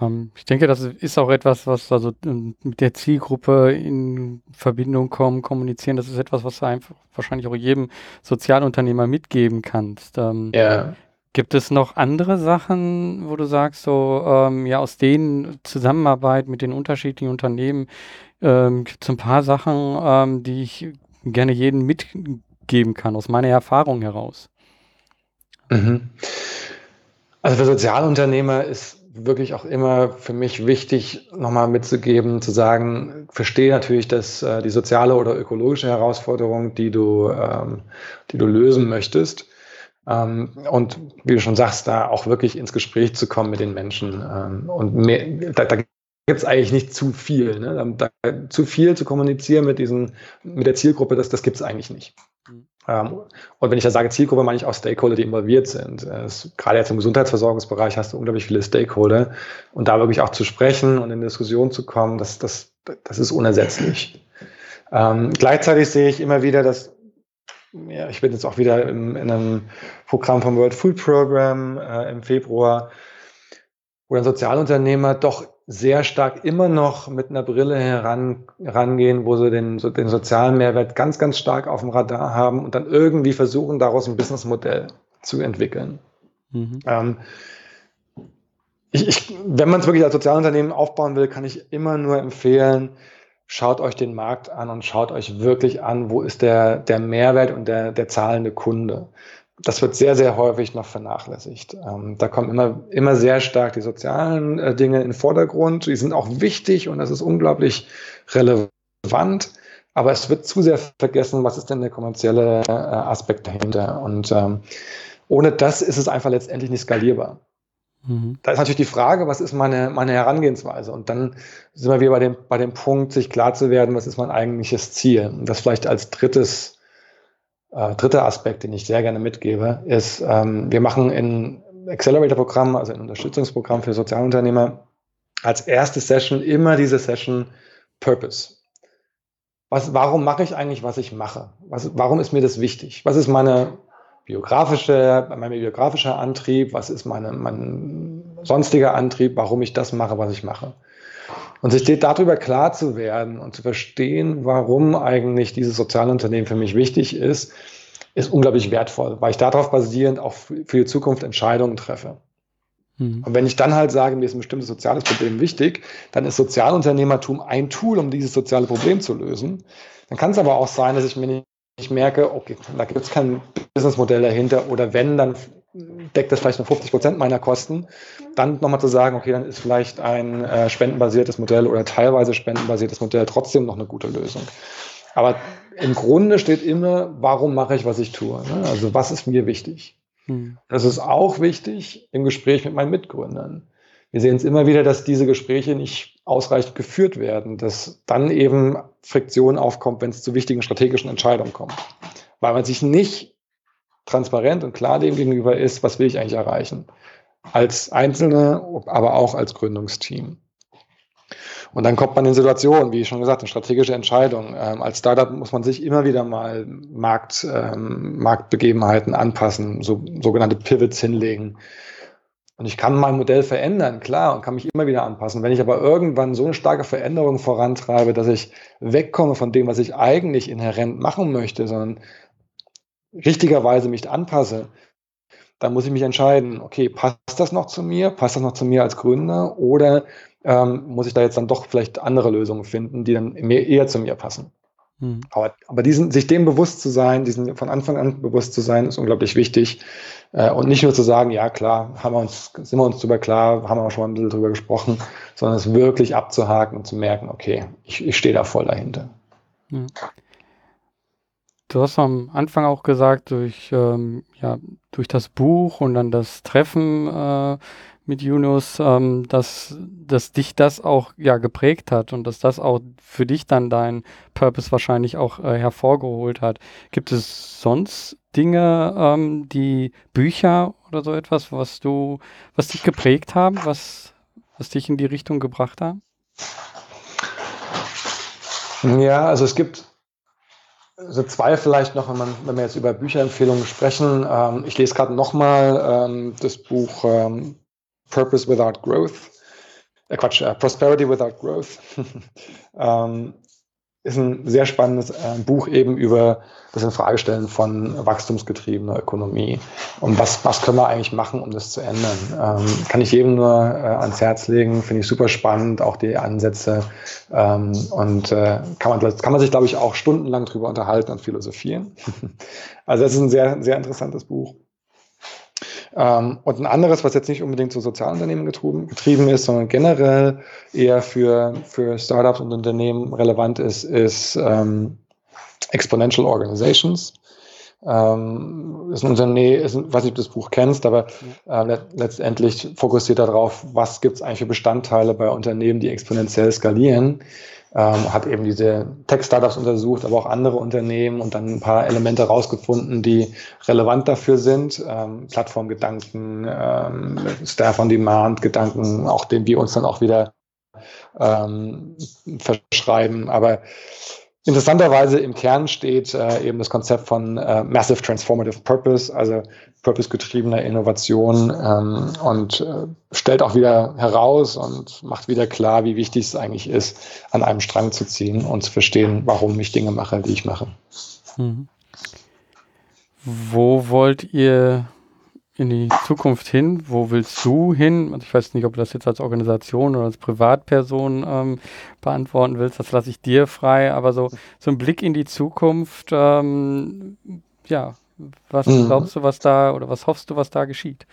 Speaker 1: Ähm, ich denke, das ist auch etwas, was also ähm, mit der Zielgruppe in Verbindung kommen, kommunizieren. Das ist etwas, was du einfach wahrscheinlich auch jedem Sozialunternehmer mitgeben kannst. Ähm, ja. Gibt es noch andere Sachen, wo du sagst, so ähm, ja aus den Zusammenarbeit mit den unterschiedlichen Unternehmen ähm, gibt es ein paar Sachen, ähm, die ich gerne jedem mitgeben kann, aus meiner Erfahrung heraus.
Speaker 2: Mhm. Also für Sozialunternehmer ist wirklich auch immer für mich wichtig, nochmal mitzugeben, zu sagen, verstehe natürlich, dass äh, die soziale oder ökologische Herausforderung, die du, ähm, die du lösen möchtest, ähm, und wie du schon sagst, da auch wirklich ins Gespräch zu kommen mit den Menschen. Ähm, und mehr, da, da gibt es eigentlich nicht zu viel. Ne? Da, da, zu viel zu kommunizieren mit, diesen, mit der Zielgruppe, das, das gibt es eigentlich nicht. Mhm. Ähm, und wenn ich da sage Zielgruppe, meine ich auch Stakeholder, die involviert sind. Es, gerade jetzt im Gesundheitsversorgungsbereich hast du unglaublich viele Stakeholder. Und da wirklich auch zu sprechen und in Diskussion zu kommen, das, das, das ist unersetzlich. Ähm, gleichzeitig sehe ich immer wieder, dass ja, ich bin jetzt auch wieder im, in einem Programm vom World Food Program äh, im Februar, wo ein Sozialunternehmer doch sehr stark immer noch mit einer Brille heran, herangehen, wo sie den, so den sozialen Mehrwert ganz, ganz stark auf dem Radar haben und dann irgendwie versuchen, daraus ein Businessmodell zu entwickeln. Mhm. Ähm, ich, ich, wenn man es wirklich als Sozialunternehmen aufbauen will, kann ich immer nur empfehlen, schaut euch den Markt an und schaut euch wirklich an, wo ist der, der Mehrwert und der, der zahlende Kunde das wird sehr, sehr häufig noch vernachlässigt. Ähm, da kommen immer, immer sehr stark die sozialen äh, Dinge in den Vordergrund. Die sind auch wichtig und das ist unglaublich relevant. Aber es wird zu sehr vergessen, was ist denn der kommerzielle äh, Aspekt dahinter. Und ähm, ohne das ist es einfach letztendlich nicht skalierbar. Mhm. Da ist natürlich die Frage, was ist meine, meine Herangehensweise? Und dann sind wir wieder bei dem, bei dem Punkt, sich klar zu werden, was ist mein eigentliches Ziel? Und das vielleicht als drittes äh, dritter Aspekt, den ich sehr gerne mitgebe, ist, ähm, wir machen in Accelerator-Programm, also ein Unterstützungsprogramm für Sozialunternehmer, als erste Session immer diese Session Purpose. Was, warum mache ich eigentlich, was ich mache? Was, warum ist mir das wichtig? Was ist meine biografische, mein biografischer Antrieb? Was ist meine, mein sonstiger Antrieb, warum ich das mache, was ich mache? Und sich darüber klar zu werden und zu verstehen, warum eigentlich dieses Sozialunternehmen für mich wichtig ist, ist unglaublich wertvoll, weil ich darauf basierend auch für die Zukunft Entscheidungen treffe. Mhm. Und wenn ich dann halt sage, mir ist ein bestimmtes soziales Problem wichtig, dann ist Sozialunternehmertum ein Tool, um dieses soziale Problem zu lösen. Dann kann es aber auch sein, dass ich mir nicht ich merke, okay, da gibt es kein Businessmodell dahinter oder wenn, dann deckt das vielleicht nur 50 Prozent meiner Kosten, dann nochmal zu sagen, okay, dann ist vielleicht ein äh, spendenbasiertes Modell oder teilweise spendenbasiertes Modell trotzdem noch eine gute Lösung. Aber im Grunde steht immer, warum mache ich, was ich tue? Ne? Also was ist mir wichtig? Mhm. Das ist auch wichtig im Gespräch mit meinen Mitgründern. Wir sehen es immer wieder, dass diese Gespräche nicht ausreichend geführt werden, dass dann eben Friktion aufkommt, wenn es zu wichtigen strategischen Entscheidungen kommt. Weil man sich nicht transparent und klar dem gegenüber ist, was will ich eigentlich erreichen. Als Einzelne, aber auch als Gründungsteam. Und dann kommt man in Situationen, wie schon gesagt, eine strategische Entscheidung. Ähm, als Startup muss man sich immer wieder mal Markt, ähm, Marktbegebenheiten anpassen, so, sogenannte Pivots hinlegen. Und ich kann mein Modell verändern, klar, und kann mich immer wieder anpassen. Wenn ich aber irgendwann so eine starke Veränderung vorantreibe, dass ich wegkomme von dem, was ich eigentlich inhärent machen möchte, sondern richtigerweise mich anpasse, dann muss ich mich entscheiden, okay, passt das noch zu mir? Passt das noch zu mir als Gründer? Oder ähm, muss ich da jetzt dann doch vielleicht andere Lösungen finden, die dann mehr, eher zu mir passen? Hm. Aber, aber diesen, sich dem bewusst zu sein, diesen von Anfang an bewusst zu sein, ist unglaublich wichtig. Äh, und nicht nur zu sagen, ja klar, haben wir uns, sind wir uns drüber klar, haben wir schon mal ein bisschen drüber gesprochen, sondern es wirklich abzuhaken und zu merken, okay, ich, ich stehe da voll dahinter. Ja.
Speaker 1: Du hast am Anfang auch gesagt, durch, ähm, ja, durch das Buch und dann das Treffen äh, mit Yunus, ähm, dass, dass dich das auch ja geprägt hat und dass das auch für dich dann dein Purpose wahrscheinlich auch äh, hervorgeholt hat. Gibt es sonst Dinge, ähm, die Bücher oder so etwas, was du, was dich geprägt haben, was, was dich in die Richtung gebracht haben?
Speaker 2: Ja, also es gibt also zwei vielleicht noch, wenn, man, wenn wir jetzt über Bücherempfehlungen sprechen. Ähm, ich lese gerade nochmal ähm, das Buch ähm, Purpose Without Growth. Äh, Quatsch, äh, Prosperity Without Growth. ähm, ist ein sehr spannendes äh, Buch eben über das Infragestellen von wachstumsgetriebener Ökonomie. Und was, was können wir eigentlich machen, um das zu ändern? Ähm, kann ich jedem nur äh, ans Herz legen, finde ich super spannend, auch die Ansätze. Ähm, und äh, kann, man, kann man sich, glaube ich, auch stundenlang drüber unterhalten und philosophieren. also es ist ein sehr, sehr interessantes Buch. Ähm, und ein anderes, was jetzt nicht unbedingt zu Sozialunternehmen getrieben, getrieben ist, sondern generell eher für, für Startups und Unternehmen relevant ist, ist ähm, Exponential Organizations. Ähm, ist ein Unternehmen, ist, weiß nicht, ob du das Buch kennst, aber äh, let letztendlich fokussiert darauf, was gibt es eigentlich für Bestandteile bei Unternehmen, die exponentiell skalieren ähm, habe eben diese Tech-Startups untersucht, aber auch andere Unternehmen und dann ein paar Elemente rausgefunden, die relevant dafür sind. Ähm, Plattformgedanken, ähm, Staff on Demand Gedanken, auch den wir uns dann auch wieder ähm, verschreiben. Aber Interessanterweise im Kern steht äh, eben das Konzept von äh, Massive Transformative Purpose, also purpose-getriebener Innovation ähm, und äh, stellt auch wieder heraus und macht wieder klar, wie wichtig es eigentlich ist, an einem Strang zu ziehen und zu verstehen, warum ich Dinge mache, die ich mache. Mhm.
Speaker 1: Wo wollt ihr in die Zukunft hin? Wo willst du hin? Also ich weiß nicht, ob du das jetzt als Organisation oder als Privatperson ähm, beantworten willst. Das lasse ich dir frei. Aber so, so ein Blick in die Zukunft, ähm, ja, was mhm. glaubst du, was da oder was hoffst du, was da geschieht?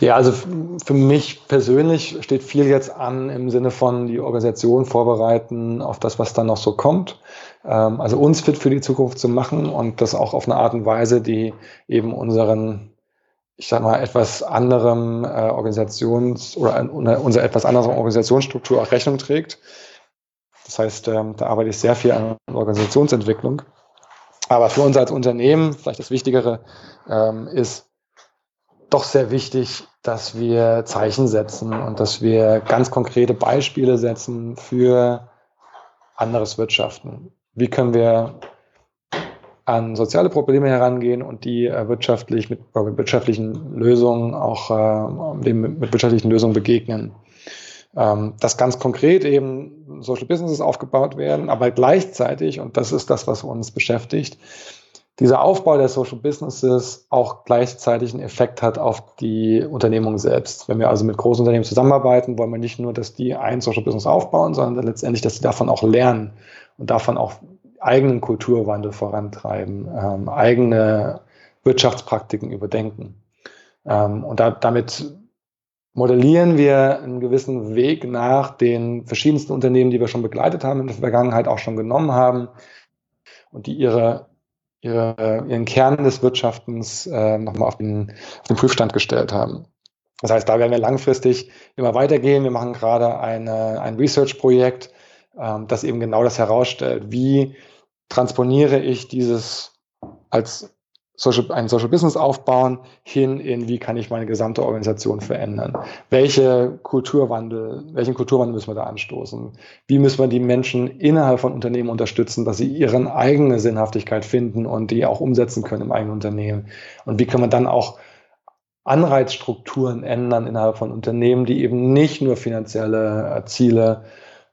Speaker 2: Ja, also für mich persönlich steht viel jetzt an im Sinne von die Organisation vorbereiten auf das, was dann noch so kommt. Ähm, also uns fit für die Zukunft zu machen und das auch auf eine Art und Weise, die eben unseren, ich sag mal, etwas anderem äh, Organisations- oder unserer etwas anderen Organisationsstruktur auch Rechnung trägt. Das heißt, ähm, da arbeite ich sehr viel an Organisationsentwicklung. Aber für uns als Unternehmen, vielleicht das Wichtigere, ähm, ist doch sehr wichtig, dass wir Zeichen setzen und dass wir ganz konkrete Beispiele setzen für anderes Wirtschaften. Wie können wir an soziale Probleme herangehen und die äh, wirtschaftlich mit, äh, mit, wirtschaftlichen Lösungen auch äh, dem mit wirtschaftlichen Lösungen begegnen. Ähm, dass ganz konkret eben Social Businesses aufgebaut werden, aber gleichzeitig, und das ist das, was uns beschäftigt, dieser Aufbau der Social Businesses auch gleichzeitig einen Effekt hat auf die Unternehmung selbst. Wenn wir also mit großen Unternehmen zusammenarbeiten, wollen wir nicht nur, dass die ein Social Business aufbauen, sondern letztendlich, dass sie davon auch lernen und davon auch eigenen Kulturwandel vorantreiben, ähm, eigene Wirtschaftspraktiken überdenken. Ähm, und da, damit modellieren wir einen gewissen Weg nach den verschiedensten Unternehmen, die wir schon begleitet haben in der Vergangenheit, auch schon genommen haben und die ihre ihre, ihren Kern des Wirtschaftens äh, nochmal auf den, auf den Prüfstand gestellt haben. Das heißt, da werden wir langfristig immer weitergehen. Wir machen gerade eine, ein Research-Projekt, ähm, das eben genau das herausstellt. Wie transponiere ich dieses als Social, ein Social Business aufbauen, hin in, wie kann ich meine gesamte Organisation verändern? Welche Kulturwandel, welchen Kulturwandel müssen wir da anstoßen? Wie müssen wir die Menschen innerhalb von Unternehmen unterstützen, dass sie ihre eigene Sinnhaftigkeit finden und die auch umsetzen können im eigenen Unternehmen? Und wie können wir dann auch Anreizstrukturen ändern innerhalb von Unternehmen, die eben nicht nur finanzielle Ziele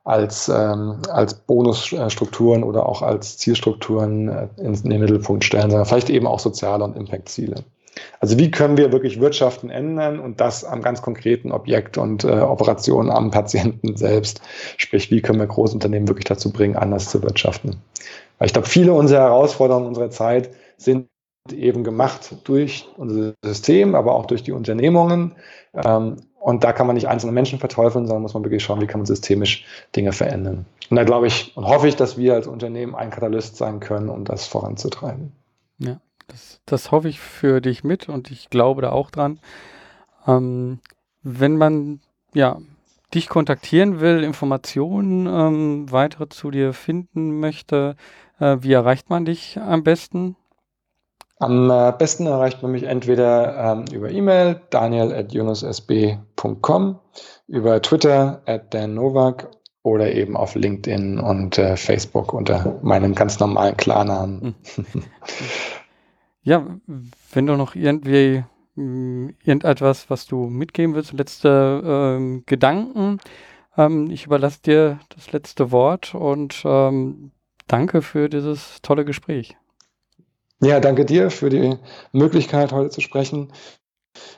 Speaker 2: als, ähm, als Bonusstrukturen oder auch als Zielstrukturen äh, in, den Mittelpunkt stellen, sondern vielleicht eben auch soziale und Impact-Ziele. Also wie können wir wirklich Wirtschaften ändern und das am ganz konkreten Objekt und äh, Operationen am Patienten selbst. Sprich, wie können wir Großunternehmen wirklich dazu bringen, anders zu wirtschaften. Weil ich glaube, viele unserer Herausforderungen unserer Zeit sind eben gemacht durch unser System, aber auch durch die Unternehmungen. Ähm, und da kann man nicht einzelne Menschen verteufeln, sondern muss man wirklich schauen, wie kann man systemisch Dinge verändern. Und da glaube ich und hoffe ich, dass wir als Unternehmen ein Katalyst sein können, um das voranzutreiben.
Speaker 1: Ja, das, das hoffe ich für dich mit und ich glaube da auch dran. Ähm, wenn man ja dich kontaktieren will, Informationen ähm, weitere zu dir finden möchte, äh, wie erreicht man dich am besten?
Speaker 2: Am äh, besten erreicht man mich entweder ähm, über E-Mail daniel.junusSB.com, über Twitter at Dan Novak oder eben auf LinkedIn und äh, Facebook unter meinem ganz normalen Klarnamen.
Speaker 1: Ja, wenn du noch irgendwie mh, irgendetwas, was du mitgeben willst, letzte ähm, Gedanken, ähm, ich überlasse dir das letzte Wort und ähm, danke für dieses tolle Gespräch.
Speaker 2: Ja, danke dir für die Möglichkeit, heute zu sprechen.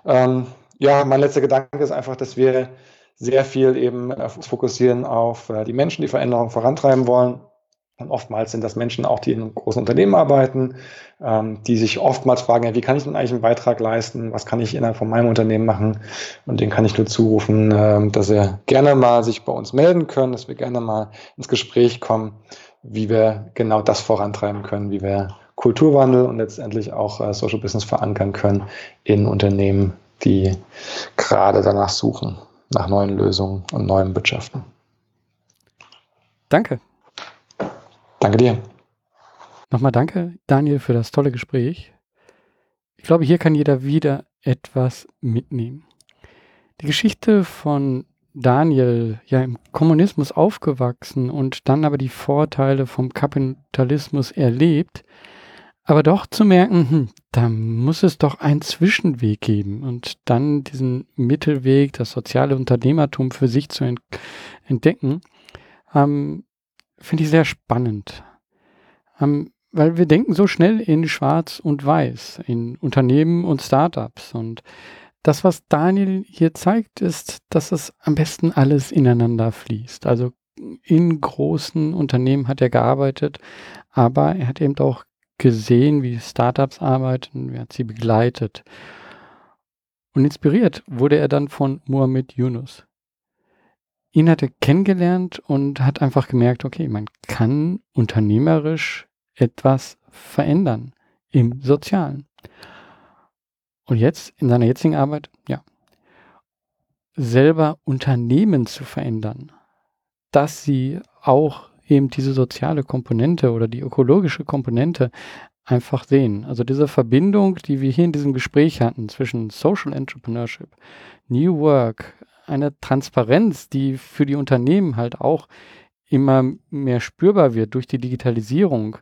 Speaker 2: Ähm, ja, mein letzter Gedanke ist einfach, dass wir sehr viel eben äh, fokussieren auf äh, die Menschen, die Veränderung vorantreiben wollen. Und oftmals sind das Menschen auch, die in großen Unternehmen arbeiten, ähm, die sich oftmals fragen, ja, wie kann ich denn eigentlich einen Beitrag leisten? Was kann ich innerhalb von meinem Unternehmen machen? Und denen kann ich nur zurufen, äh, dass sie gerne mal sich bei uns melden können, dass wir gerne mal ins Gespräch kommen, wie wir genau das vorantreiben können, wie wir Kulturwandel und letztendlich auch äh, Social Business verankern können in Unternehmen, die gerade danach suchen, nach neuen Lösungen und neuen Wirtschaften.
Speaker 1: Danke.
Speaker 2: Danke dir.
Speaker 1: Nochmal danke, Daniel, für das tolle Gespräch. Ich glaube, hier kann jeder wieder etwas mitnehmen. Die Geschichte von Daniel, ja im Kommunismus aufgewachsen und dann aber die Vorteile vom Kapitalismus erlebt, aber doch zu merken, hm, da muss es doch einen Zwischenweg geben und dann diesen Mittelweg, das soziale Unternehmertum für sich zu ent entdecken, ähm, finde ich sehr spannend. Ähm, weil wir denken so schnell in Schwarz und Weiß, in Unternehmen und Startups. Und das, was Daniel hier zeigt, ist, dass es am besten alles ineinander fließt. Also in großen Unternehmen hat er gearbeitet, aber er hat eben auch gesehen, wie Startups arbeiten, er hat sie begleitet. Und inspiriert wurde er dann von Mohamed Yunus. Ihn hat er kennengelernt und hat einfach gemerkt, okay, man kann unternehmerisch etwas verändern im Sozialen. Und jetzt in seiner jetzigen Arbeit, ja, selber Unternehmen zu verändern, dass sie auch eben diese soziale Komponente oder die ökologische Komponente einfach sehen. Also diese Verbindung, die wir hier in diesem Gespräch hatten zwischen Social Entrepreneurship, New Work, eine Transparenz, die für die Unternehmen halt auch immer mehr spürbar wird durch die Digitalisierung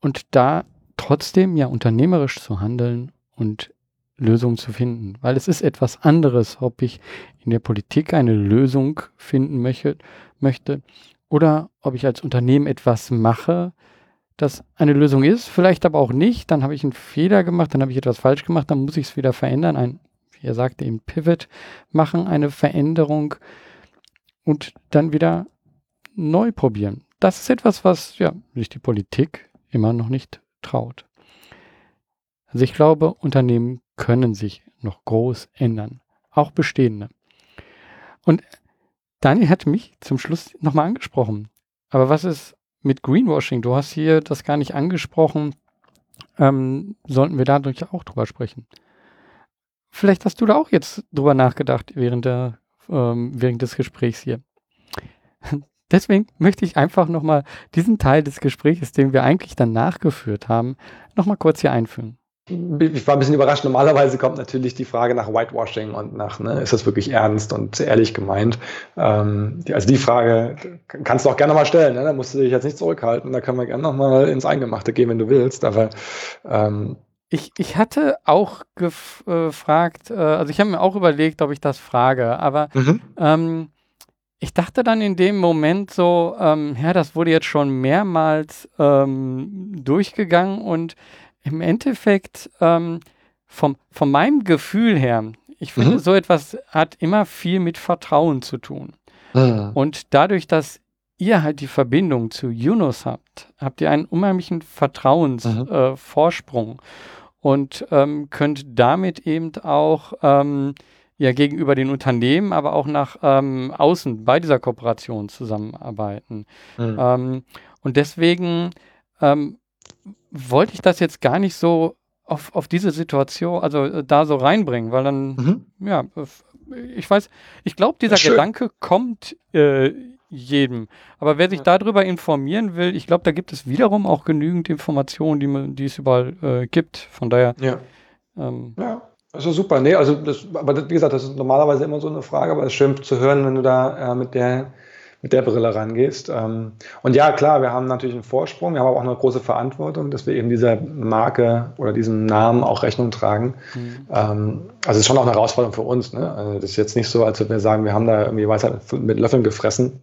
Speaker 1: und da trotzdem ja unternehmerisch zu handeln und Lösungen zu finden, weil es ist etwas anderes, ob ich in der Politik eine Lösung finden möchte, möchte oder ob ich als Unternehmen etwas mache, das eine Lösung ist, vielleicht aber auch nicht, dann habe ich einen Fehler gemacht, dann habe ich etwas falsch gemacht, dann muss ich es wieder verändern, ein, wie er sagte, eben Pivot machen, eine Veränderung und dann wieder neu probieren. Das ist etwas, was ja sich die Politik immer noch nicht traut. Also ich glaube, Unternehmen können sich noch groß ändern, auch bestehende. Und Daniel hat mich zum Schluss nochmal angesprochen. Aber was ist mit Greenwashing, du hast hier das gar nicht angesprochen, ähm, sollten wir dadurch auch drüber sprechen. Vielleicht hast du da auch jetzt drüber nachgedacht während, der, ähm, während des Gesprächs hier. Deswegen möchte ich einfach nochmal diesen Teil des Gesprächs, den wir eigentlich dann nachgeführt haben, nochmal kurz hier einführen
Speaker 2: ich war ein bisschen überrascht. Normalerweise kommt natürlich die Frage nach Whitewashing und nach, ne, ist das wirklich ernst und ehrlich gemeint? Ähm, die, also die Frage kannst du auch gerne mal stellen. Ne? Da musst du dich jetzt nicht zurückhalten. Da können wir gerne nochmal ins Eingemachte gehen, wenn du willst. Aber
Speaker 1: ähm, ich, ich hatte auch gefragt, äh, also ich habe mir auch überlegt, ob ich das frage, aber mhm. ähm, ich dachte dann in dem Moment so, ähm, ja, das wurde jetzt schon mehrmals ähm, durchgegangen und im Endeffekt ähm, vom, von meinem Gefühl her, ich finde, mhm. so etwas hat immer viel mit Vertrauen zu tun. Mhm. Und dadurch, dass ihr halt die Verbindung zu Yunus habt, habt ihr einen unheimlichen Vertrauensvorsprung mhm. äh, und ähm, könnt damit eben auch ähm, ja gegenüber den Unternehmen, aber auch nach ähm, außen bei dieser Kooperation zusammenarbeiten. Mhm. Ähm, und deswegen ähm, wollte ich das jetzt gar nicht so auf, auf diese Situation, also äh, da so reinbringen, weil dann, mhm. ja, ich weiß, ich glaube, dieser Gedanke kommt äh, jedem. Aber wer sich darüber informieren will, ich glaube, da gibt es wiederum auch genügend Informationen, die, man, die es überall äh, gibt. Von daher.
Speaker 2: Ja. Ähm, ja. Also super, nee, also das, aber das, wie gesagt, das ist normalerweise immer so eine Frage, aber es ist schön zu hören, wenn du da äh, mit der mit der Brille rangehst. Ähm, und ja, klar, wir haben natürlich einen Vorsprung, wir haben aber auch eine große Verantwortung, dass wir eben dieser Marke oder diesem Namen auch Rechnung tragen. Mhm. Ähm, also es ist schon auch eine Herausforderung für uns. Ne? Also das ist jetzt nicht so, als würden wir sagen, wir haben da irgendwie Weisheit mit Löffeln gefressen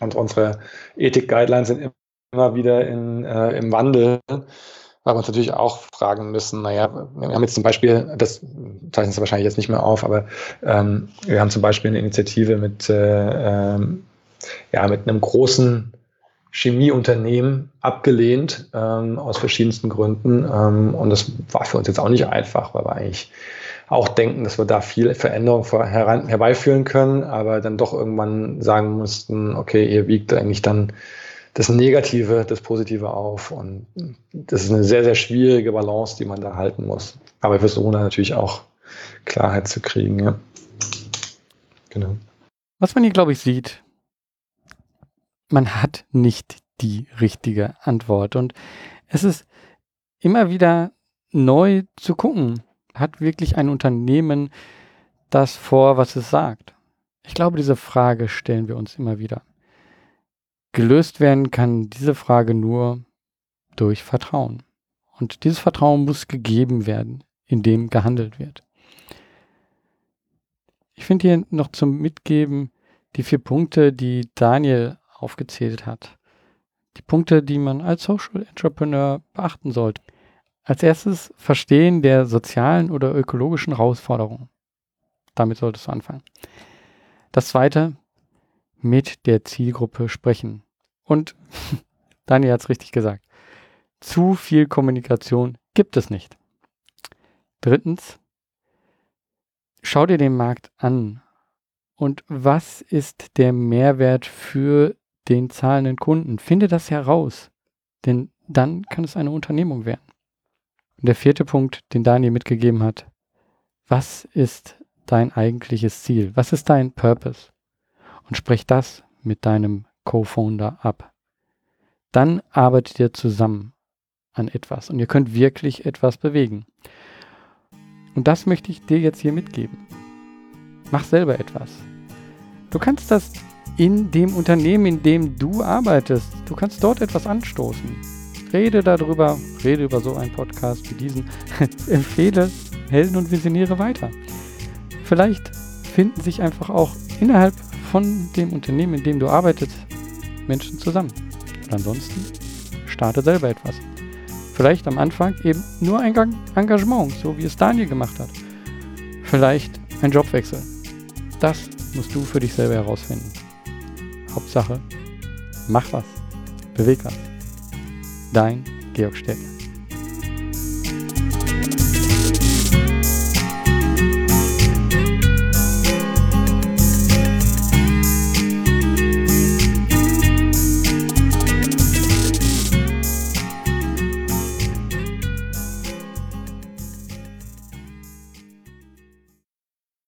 Speaker 2: und unsere Ethik-Guidelines sind immer wieder in, äh, im Wandel weil wir uns natürlich auch fragen müssen, naja, wir haben jetzt zum Beispiel, das zeichnen Sie wahrscheinlich jetzt nicht mehr auf, aber ähm, wir haben zum Beispiel eine Initiative mit äh, ähm, ja, mit einem großen Chemieunternehmen abgelehnt, ähm, aus verschiedensten Gründen. Ähm, und das war für uns jetzt auch nicht einfach, weil wir eigentlich auch denken, dass wir da viel Veränderung heran, herbeiführen können, aber dann doch irgendwann sagen mussten, okay, ihr wiegt eigentlich dann das Negative, das Positive auf. Und das ist eine sehr, sehr schwierige Balance, die man da halten muss. Aber wir versuchen da natürlich auch Klarheit zu kriegen. Ja.
Speaker 1: Genau. Was man hier, glaube ich, sieht, man hat nicht die richtige Antwort. Und es ist immer wieder neu zu gucken, hat wirklich ein Unternehmen das vor, was es sagt? Ich glaube, diese Frage stellen wir uns immer wieder. Gelöst werden kann diese Frage nur durch Vertrauen. Und dieses Vertrauen muss gegeben werden, indem gehandelt wird. Ich finde hier noch zum Mitgeben die vier Punkte, die Daniel aufgezählt hat. Die Punkte, die man als Social Entrepreneur beachten sollte. Als erstes Verstehen der sozialen oder ökologischen Herausforderungen. Damit solltest du anfangen. Das zweite, mit der Zielgruppe sprechen. Und Daniel hat es richtig gesagt. Zu viel Kommunikation gibt es nicht. Drittens, schau dir den Markt an. Und was ist der Mehrwert für den zahlenden Kunden. Finde das heraus, denn dann kann es eine Unternehmung werden. Und der vierte Punkt, den Daniel mitgegeben hat, was ist dein eigentliches Ziel? Was ist dein Purpose? Und sprech das mit deinem Co-Founder ab. Dann arbeitet ihr zusammen an etwas und ihr könnt wirklich etwas bewegen. Und das möchte ich dir jetzt hier mitgeben. Mach selber etwas. Du kannst das in dem Unternehmen, in dem du arbeitest. Du kannst dort etwas anstoßen. Rede darüber, rede über so einen Podcast wie diesen. Empfehle Helden und Visionäre weiter. Vielleicht finden sich einfach auch innerhalb von dem Unternehmen, in dem du arbeitest, Menschen zusammen. Und ansonsten starte selber etwas. Vielleicht am Anfang eben nur ein Engagement, so wie es Daniel gemacht hat. Vielleicht ein Jobwechsel. Das musst du für dich selber herausfinden. Hauptsache, mach was, beweg was. Dein Georg Stettner.